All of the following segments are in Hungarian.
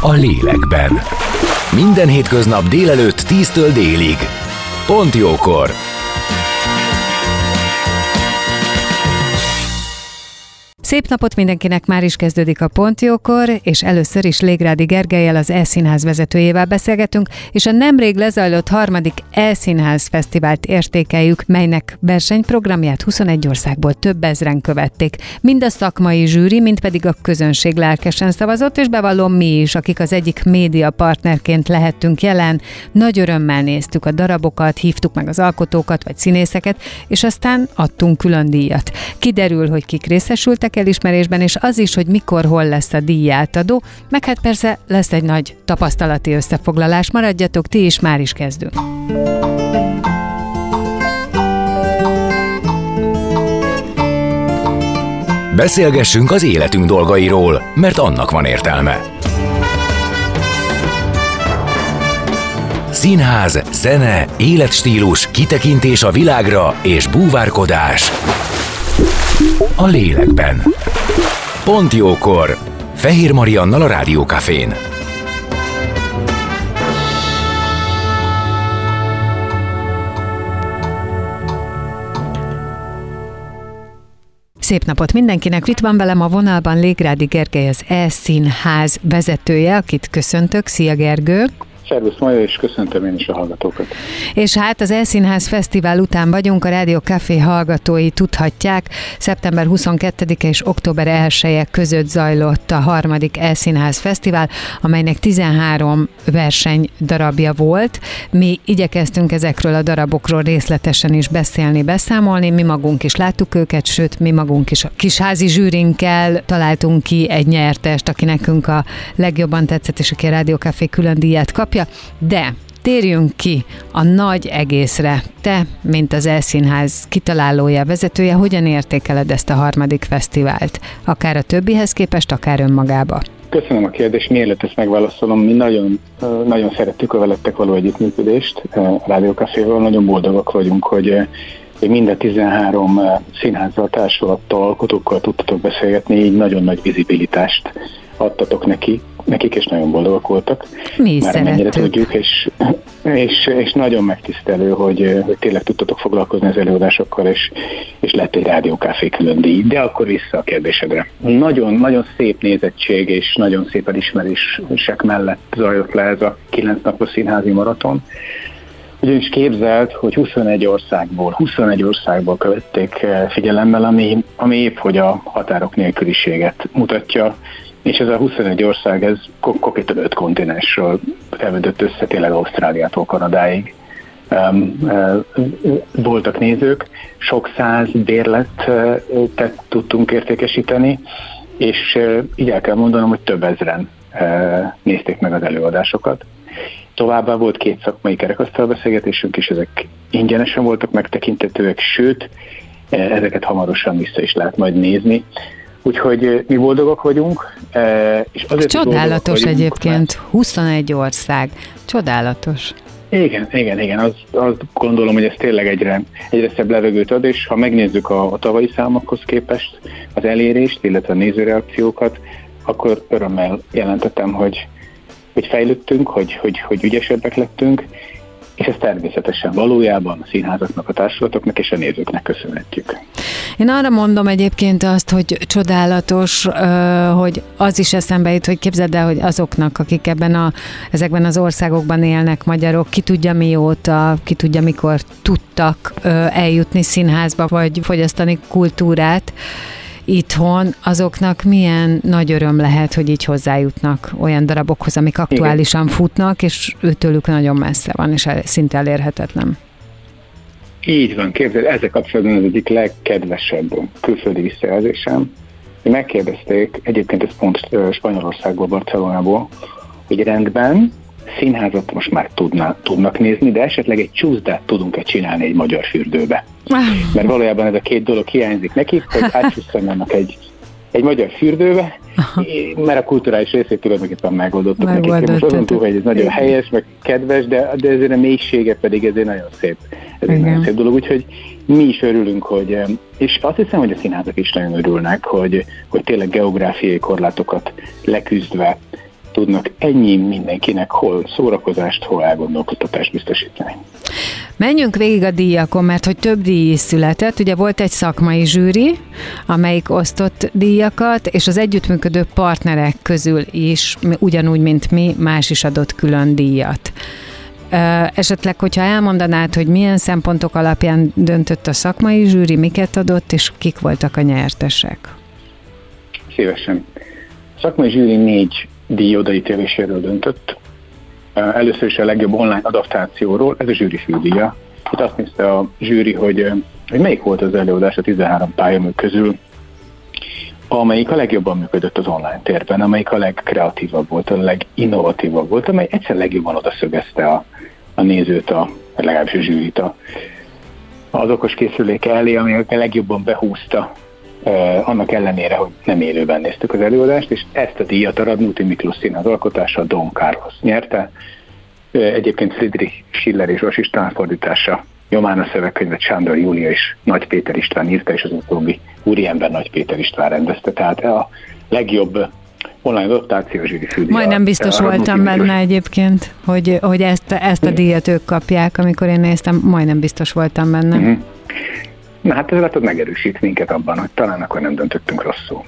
a lélekben. Minden hétköznap délelőtt 10-től délig. Pont jókor! Szép napot mindenkinek, már is kezdődik a Pontjókor, és először is Légrádi Gergelyel, az E-színház vezetőjével beszélgetünk, és a nemrég lezajlott harmadik E-színház fesztivált értékeljük, melynek versenyprogramját 21 országból több ezren követték. Mind a szakmai zsűri, mind pedig a közönség lelkesen szavazott, és bevallom mi is, akik az egyik média partnerként lehettünk jelen, nagy örömmel néztük a darabokat, hívtuk meg az alkotókat vagy színészeket, és aztán adtunk külön díjat. Kiderül, hogy kik részesültek elismerésben, és az is, hogy mikor, hol lesz a díjátadó, meg hát persze lesz egy nagy tapasztalati összefoglalás. Maradjatok, ti is már is kezdünk. Beszélgessünk az életünk dolgairól, mert annak van értelme. Színház, zene, életstílus, kitekintés a világra és búvárkodás a lélekben. Pont jókor! Fehér Mariannal a Rádiókafén. Szép napot mindenkinek! Itt van velem a vonalban Légrádi Gergely, az E-színház vezetője, akit köszöntök. Szia Gergő! Szervusz Maja, és köszöntöm én is a hallgatókat. És hát az Elszínház Fesztivál után vagyunk, a Rádió Café hallgatói tudhatják, szeptember 22-e és október 1 -e között zajlott a harmadik Elszínház Fesztivál, amelynek 13 verseny darabja volt. Mi igyekeztünk ezekről a darabokról részletesen is beszélni, beszámolni, mi magunk is láttuk őket, sőt, mi magunk is a kisházi zsűrinkkel találtunk ki egy nyertest, aki nekünk a legjobban tetszett, és aki a Rádió Café külön díjat kapja, alapja, de térjünk ki a nagy egészre. Te, mint az Elszínház kitalálója, vezetője, hogyan értékeled ezt a harmadik fesztivált? Akár a többihez képest, akár önmagába? Köszönöm a kérdést, mielőtt ezt megválaszolom, mi nagyon, nagyon szerettük a veletek való együttműködést a Rádiókaféval, nagyon boldogak vagyunk, hogy hogy mind a 13 színházzal, társulattal, alkotókkal tudtatok beszélgetni, így nagyon nagy vizibilitást adtatok neki, nekik, és nagyon boldogak voltak. Mi is Már mennyire tudjuk, és, és, és nagyon megtisztelő, hogy, hogy tényleg tudtatok foglalkozni az előadásokkal, és, és lett egy rádiókáfé külön díj. De akkor vissza a kérdésedre. Nagyon, nagyon szép nézettség, és nagyon szép elismerések mellett zajlott le ez a 9 napos színházi maraton. Ugyanis képzelt, hogy 21 országból, 21 országból követték figyelemmel, ami, ami épp hogy a határok nélküliséget mutatja, és ez a 21 ország, ez konkrétan öt kontinensről elvedett össze, tényleg Ausztráliától Kanadáig. Um, uh, voltak nézők, sok száz bérletet tudtunk értékesíteni, és uh, így el kell mondanom, hogy több ezren uh, nézték meg az előadásokat. Továbbá volt két szakmai kerekasztalbeszélgetésünk, és ezek ingyenesen voltak megtekintetőek, sőt, ezeket hamarosan vissza is lehet majd nézni. Úgyhogy mi boldogok vagyunk. És azért Csodálatos vagyunk, egyébként, mert... 21 ország. Csodálatos. Igen, igen, igen. Azt, azt gondolom, hogy ez tényleg egyre, egyre szebb levegőt ad, és ha megnézzük a, a tavalyi számokhoz képest az elérést, illetve a nézőreakciókat, akkor örömmel jelentettem, hogy, hogy fejlődtünk, hogy, hogy, hogy ügyesebbek lettünk, és ezt természetesen valójában a színházaknak, a társulatoknak és a nézőknek köszönhetjük. Én arra mondom egyébként azt, hogy csodálatos, hogy az is eszembe jut, hogy képzeld el, hogy azoknak, akik ebben a, ezekben az országokban élnek, magyarok, ki tudja mióta, ki tudja mikor tudtak eljutni színházba, vagy fogyasztani kultúrát, itthon, azoknak milyen nagy öröm lehet, hogy így hozzájutnak olyan darabokhoz, amik aktuálisan Igen. futnak, és őtőlük nagyon messze van, és szinte elérhetetlen. Így van, képzeld, ezzel kapcsolatban az egyik legkedvesebb külföldi visszajelzésem. Megkérdezték, egyébként ez pont Spanyolországból, Barcelonából, hogy rendben, színházat most már tudná, tudnak nézni, de esetleg egy csúszdát tudunk-e csinálni egy magyar fürdőbe. Mert valójában ez a két dolog hiányzik nekik, hogy átcsusszanjanak egy, egy magyar fürdőbe, mert a kulturális részét tulajdonképpen megoldottuk nekik. Most azon túl, hogy ez nagyon helyes, meg kedves, de, de ezért a mélysége pedig ez egy nagyon szép, ez egy nagyon szép dolog, úgyhogy mi is örülünk, hogy, és azt hiszem, hogy a színházak is nagyon örülnek, hogy, hogy tényleg geográfiai korlátokat leküzdve tudnak ennyi mindenkinek hol szórakozást, hol elgondolkodtatást biztosítani. Menjünk végig a díjakon, mert hogy több díj is született. Ugye volt egy szakmai zsűri, amelyik osztott díjakat, és az együttműködő partnerek közül is, ugyanúgy, mint mi, más is adott külön díjat. Esetleg, hogyha elmondanád, hogy milyen szempontok alapján döntött a szakmai zsűri, miket adott, és kik voltak a nyertesek? Szívesen. A szakmai zsűri négy díj odaítéléséről döntött. Először is a legjobb online adaptációról, ez a zsűri fődíja. Itt azt nézte a zsűri, hogy, hogy melyik volt az előadás a 13 pályamű közül, amelyik a legjobban működött az online térben, amelyik a legkreatívabb volt, a leginnovatívabb volt, amely egyszer legjobban odaszögezte a, a nézőt, a, legalábbis a zsűrit a, az okos készülék elé, ami a legjobban behúzta annak ellenére, hogy nem élőben néztük az előadást, és ezt a díjat a Radnóti Miklós Színház alkotása Don Carlos nyerte. Egyébként Friedrich Schiller és Vas István fordítása nyomán a szövegkönyvet Sándor Júlia és Nagy Péter István írta, és az utóbbi úriember Nagy Péter István rendezte. Tehát a legjobb online adaptáció zsűri fődíja. Majdnem biztos voltam benne egyébként, hogy, hogy ezt, ezt a díjat ők kapják, amikor én néztem, majdnem biztos voltam benne. Uh-huh. Na hát ez látod megerősít minket abban, hogy talán akkor nem döntöttünk rosszul.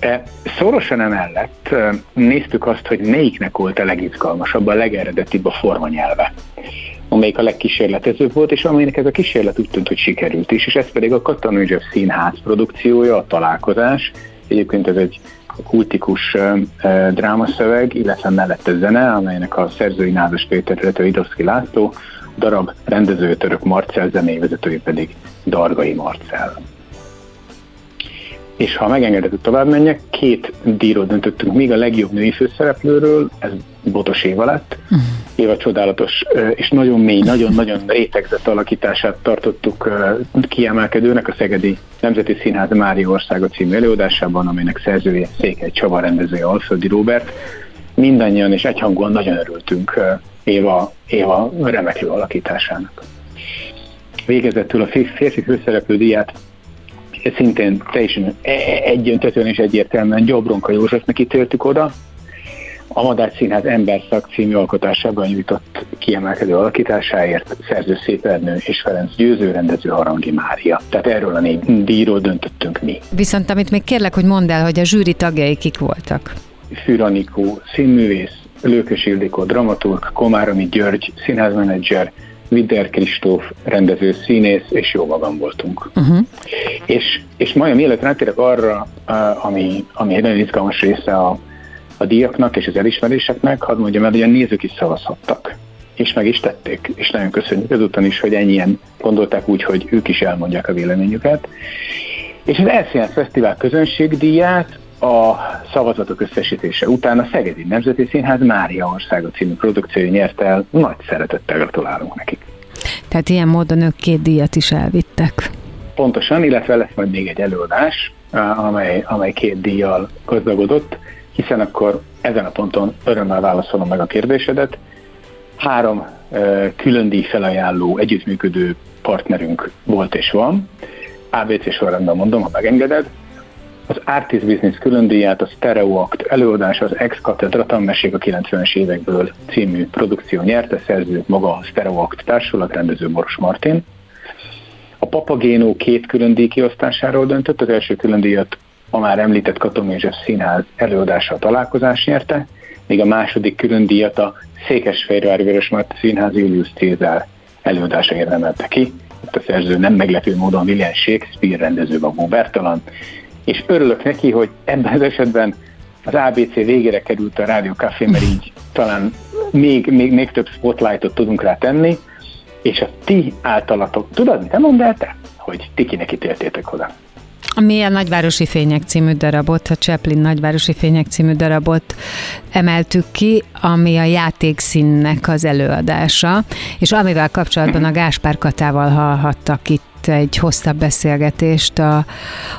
E, szorosan emellett e, néztük azt, hogy melyiknek volt a legizgalmasabb, a legeredetibb a formanyelve amelyik a legkísérletezőbb volt, és amelynek ez a kísérlet úgy tűnt, hogy sikerült is, és ez pedig a Katona József Színház produkciója, a találkozás. Egyébként ez egy kultikus uh, drámaszöveg, illetve mellette zene, amelynek a szerzői Nádas Péter, illetve Idovszki László, darab rendező török Marcel, zenévezetői pedig Dargai Marcel. És ha megengedett, hogy tovább menjek, két díjról döntöttünk még a legjobb női főszereplőről, ez Botos Éva lett. Uh-huh. Éva csodálatos és nagyon mély, nagyon-nagyon rétegzett alakítását tartottuk kiemelkedőnek a Szegedi Nemzeti Színház Mária Országa című előadásában, amelynek szerzője Székely Csaba rendezője Alföldi Róbert. Mindannyian és egyhangúan nagyon örültünk Éva, Éva remeklő alakításának. Végezetül a férfi főszereplő díját szintén teljesen e- e- egyöntetően és egyértelműen Gyobronka Józsefnek ítéltük oda, a Madár Színház Emberszak című alkotásában nyújtott kiemelkedő alakításáért szerző Szép Ernő és Ferenc Győző rendező Harangi Mária. Tehát erről a négy díjról döntöttünk mi. Viszont amit még kérlek, hogy mondd el, hogy a zsűri tagjai kik voltak. Füranikó, színművész, Lőkös Ildikó, dramaturg, Komáromi György, színházmenedzser, Vider Kristóf, rendező, színész, és jó magam voltunk. Uh-huh. És, és majd mielőtt rátérek arra, ami, ami egy nagyon izgalmas része a, a díjaknak és az elismeréseknek, hadd mondjam el, hogy a nézők is szavazhattak. És meg is tették, és nagyon köszönjük ezúttal is, hogy ennyien gondolták úgy, hogy ők is elmondják a véleményüket. És az LCN Fesztivál közönségdíját a szavazatok összesítése után a Szegedi Nemzeti Színház Mária Országa című produkciója nyerte el. Nagy szeretettel gratulálunk nekik. Tehát ilyen módon ők két díjat is elvittek. Pontosan, illetve lesz majd még egy előadás, amely, amely két díjjal gazdagodott, hiszen akkor ezen a ponton örömmel válaszolom meg a kérdésedet. Három külön díj felajánló együttműködő partnerünk volt és van. ABC sorrendben mondom, ha megengeded az Artist Business különdíját, a Stereoact előadás, az Ex Cathedra tanmesék a 90-es évekből című produkció nyerte, szerző maga a Stereoact társulat, rendező Boros Martin. A Papagénó két külön díj kiosztásáról döntött, az első külön díjat a már említett Katon József Színház előadása a találkozás nyerte, míg a második külön díjat a Székesfehérvári Vörösmarty Színház Julius Cézár előadása érdemelte ki. Itt a szerző nem meglepő módon William Shakespeare rendező Bagó Bertalan, és örülök neki, hogy ebben az esetben az ABC végére került a Rádió Café, mert így talán még, még, még több spotlightot tudunk rá tenni, és a ti általatok, tudod, mit mondd el te? Hogy ti kinek ítéltétek oda? A Nagyvárosi Fények című darabot, a Chaplin Nagyvárosi Fények című darabot emeltük ki, ami a játékszínnek az előadása, és amivel kapcsolatban a Gáspár Katával hallhattak itt egy hosszabb beszélgetést a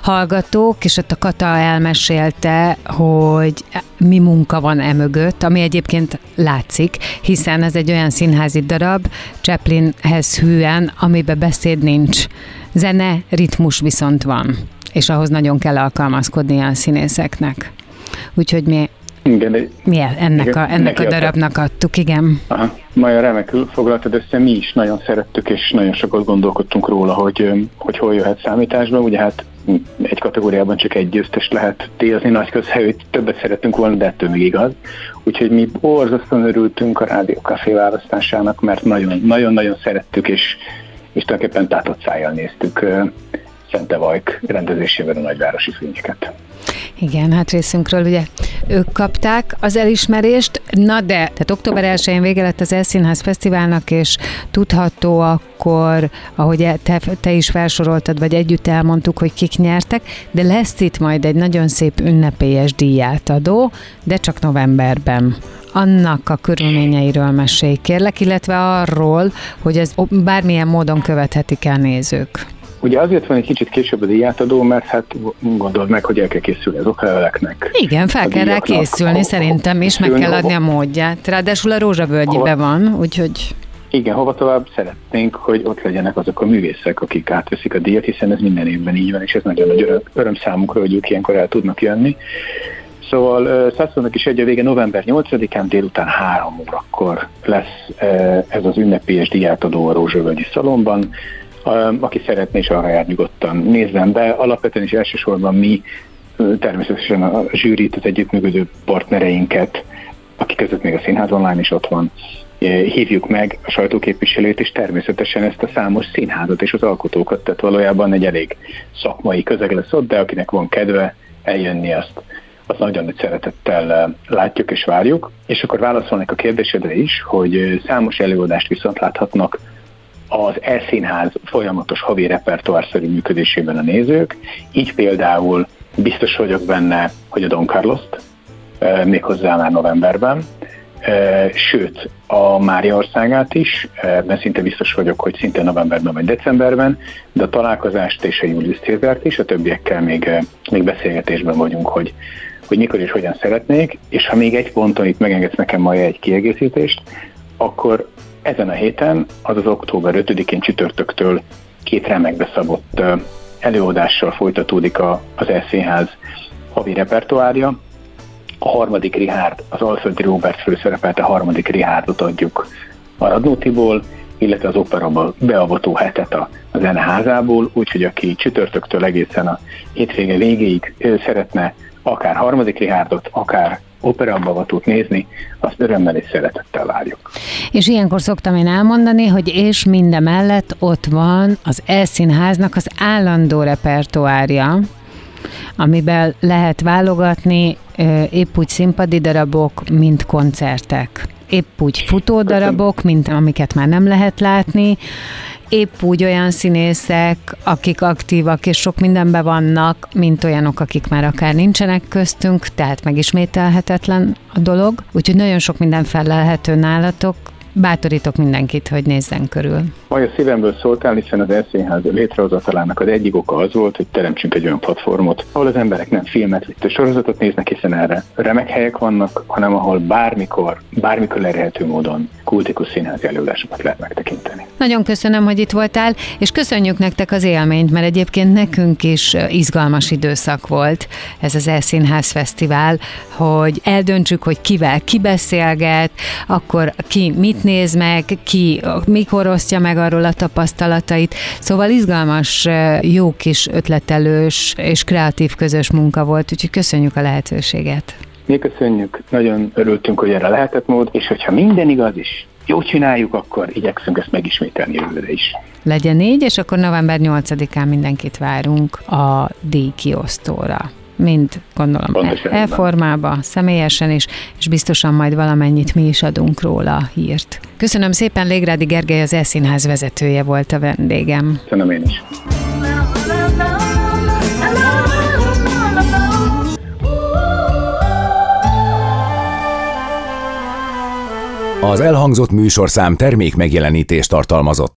hallgatók, és ott a Kata elmesélte, hogy mi munka van emögött, ami egyébként látszik, hiszen ez egy olyan színházi darab, Chaplinhez hűen, amiben beszéd nincs. Zene, ritmus viszont van, és ahhoz nagyon kell alkalmazkodni a színészeknek. Úgyhogy mi igen, de, mi ennek, igen, a, ennek a darabnak adtuk, igen. Aha. Maja, remekül foglaltad össze, mi is nagyon szerettük, és nagyon sokat gondolkodtunk róla, hogy, hogy hol jöhet számításba. Ugye hát egy kategóriában csak egy győztes lehet díjazni, nagy közhelyűt többet szeretünk volna, de ettől még igaz. Úgyhogy mi borzasztóan örültünk a Rádió Café választásának, mert nagyon-nagyon szerettük, és, és tulajdonképpen tátott szájjal néztük Szente Vajk rendezésében a nagyvárosi fényeket. Igen, hát részünkről ugye ők kapták az elismerést, na de, tehát október 1-én vége lett az Elszínház Fesztiválnak, és tudható akkor, ahogy e- te, te is felsoroltad, vagy együtt elmondtuk, hogy kik nyertek, de lesz itt majd egy nagyon szép ünnepélyes díjátadó, de csak novemberben annak a körülményeiről mesélj kérlek, illetve arról, hogy ez bármilyen módon követhetik el nézők. Ugye azért van egy kicsit később a díjátadó, mert hát gondold meg, hogy el kell készülni az okleveleknek. Igen, fel kell rá készülni szerintem, és meg kell adni a módját. Ráadásul a Rózsavölgyibe van, úgyhogy... Igen, hova tovább szeretnénk, hogy ott legyenek azok a művészek, akik átveszik a díjat, hiszen ez minden évben így van, és ez nagyon nagy öröm, öröm számunkra, hogy ők ilyenkor el tudnak jönni. Szóval Szászlónak is egy a vége november 8-án délután 3 órakor lesz ez az ünnepélyes díjátadó a Rózsavölgyi Szalomban aki szeretné, és arra jár nyugodtan nézzen be. Alapvetően is elsősorban mi természetesen a zsűrit, az együttműködő partnereinket, akik között még a Színház Online is ott van, hívjuk meg a sajtóképviselőt, és természetesen ezt a számos színházat és az alkotókat, tehát valójában egy elég szakmai közeg lesz ott, de akinek van kedve eljönni, azt, azt nagyon nagy szeretettel látjuk és várjuk. És akkor válaszolnék a kérdésedre is, hogy számos előadást viszont láthatnak az elszínház folyamatos havi repertoárszerű működésében a nézők, így például biztos vagyok benne, hogy a Don Carlos-t, méghozzá már novemberben, sőt a Mária országát is, mert szinte biztos vagyok, hogy szinte novemberben vagy decemberben, de a találkozást és a Julius Cézárt is, a többiekkel még, még beszélgetésben vagyunk, hogy, hogy mikor és hogyan szeretnék, és ha még egy ponton itt megengedsz nekem majd egy kiegészítést, akkor ezen a héten, azaz október 5-én csütörtöktől két remekbe szabott előadással folytatódik a, az Eszénház havi repertoárja. A harmadik Rihárd, az Alföldi Robert főszerepelt a harmadik Rihárdot adjuk a Radnótiból, illetve az operaba beavató hetet a zeneházából, úgyhogy aki csütörtöktől egészen a hétvége végéig szeretne akár harmadik Rihárdot, akár operabavatót nézni, azt örömmel és szeretettel várjuk. És ilyenkor szoktam én elmondani, hogy és mindemellett ott van az Elszínháznak az állandó repertoárja, amiben lehet válogatni épp úgy színpadi darabok, mint koncertek. Épp úgy futódarabok, mint amiket már nem lehet látni, épp úgy olyan színészek, akik aktívak és sok mindenben vannak, mint olyanok, akik már akár nincsenek köztünk, tehát megismételhetetlen a dolog. Úgyhogy nagyon sok minden felelhető nálatok, bátorítok mindenkit, hogy nézzen körül. Maja szívemből szóltál, hiszen az Eszénház létrehozatalának az egyik oka az volt, hogy teremtsünk egy olyan platformot, ahol az emberek nem filmet vagy sorozatot néznek, hiszen erre remek helyek vannak, hanem ahol bármikor, bármikor elérhető módon kultikus színházi előadásokat lehet megtekinteni. Nagyon köszönöm, hogy itt voltál, és köszönjük nektek az élményt, mert egyébként nekünk is izgalmas időszak volt ez az Elszínház Fesztivál, hogy eldöntsük, hogy kivel ki beszélget, akkor ki mit néz meg, ki mikor osztja meg arról a tapasztalatait. Szóval izgalmas, jó kis ötletelős és kreatív közös munka volt, úgyhogy köszönjük a lehetőséget. Mi köszönjük, nagyon örültünk, hogy erre lehetett mód, és hogyha minden igaz is, jó csináljuk, akkor igyekszünk ezt megismételni jövőre is. Legyen így, és akkor november 8-án mindenkit várunk a díjkiosztóra mind gondolom e-, Pontosan e-formába, személyesen is, és biztosan majd valamennyit mi is adunk róla a hírt. Köszönöm szépen, Légrádi Gergely az Eszínház vezetője volt a vendégem. Köszönöm én is. Az elhangzott műsorszám termék megjelenítést tartalmazott.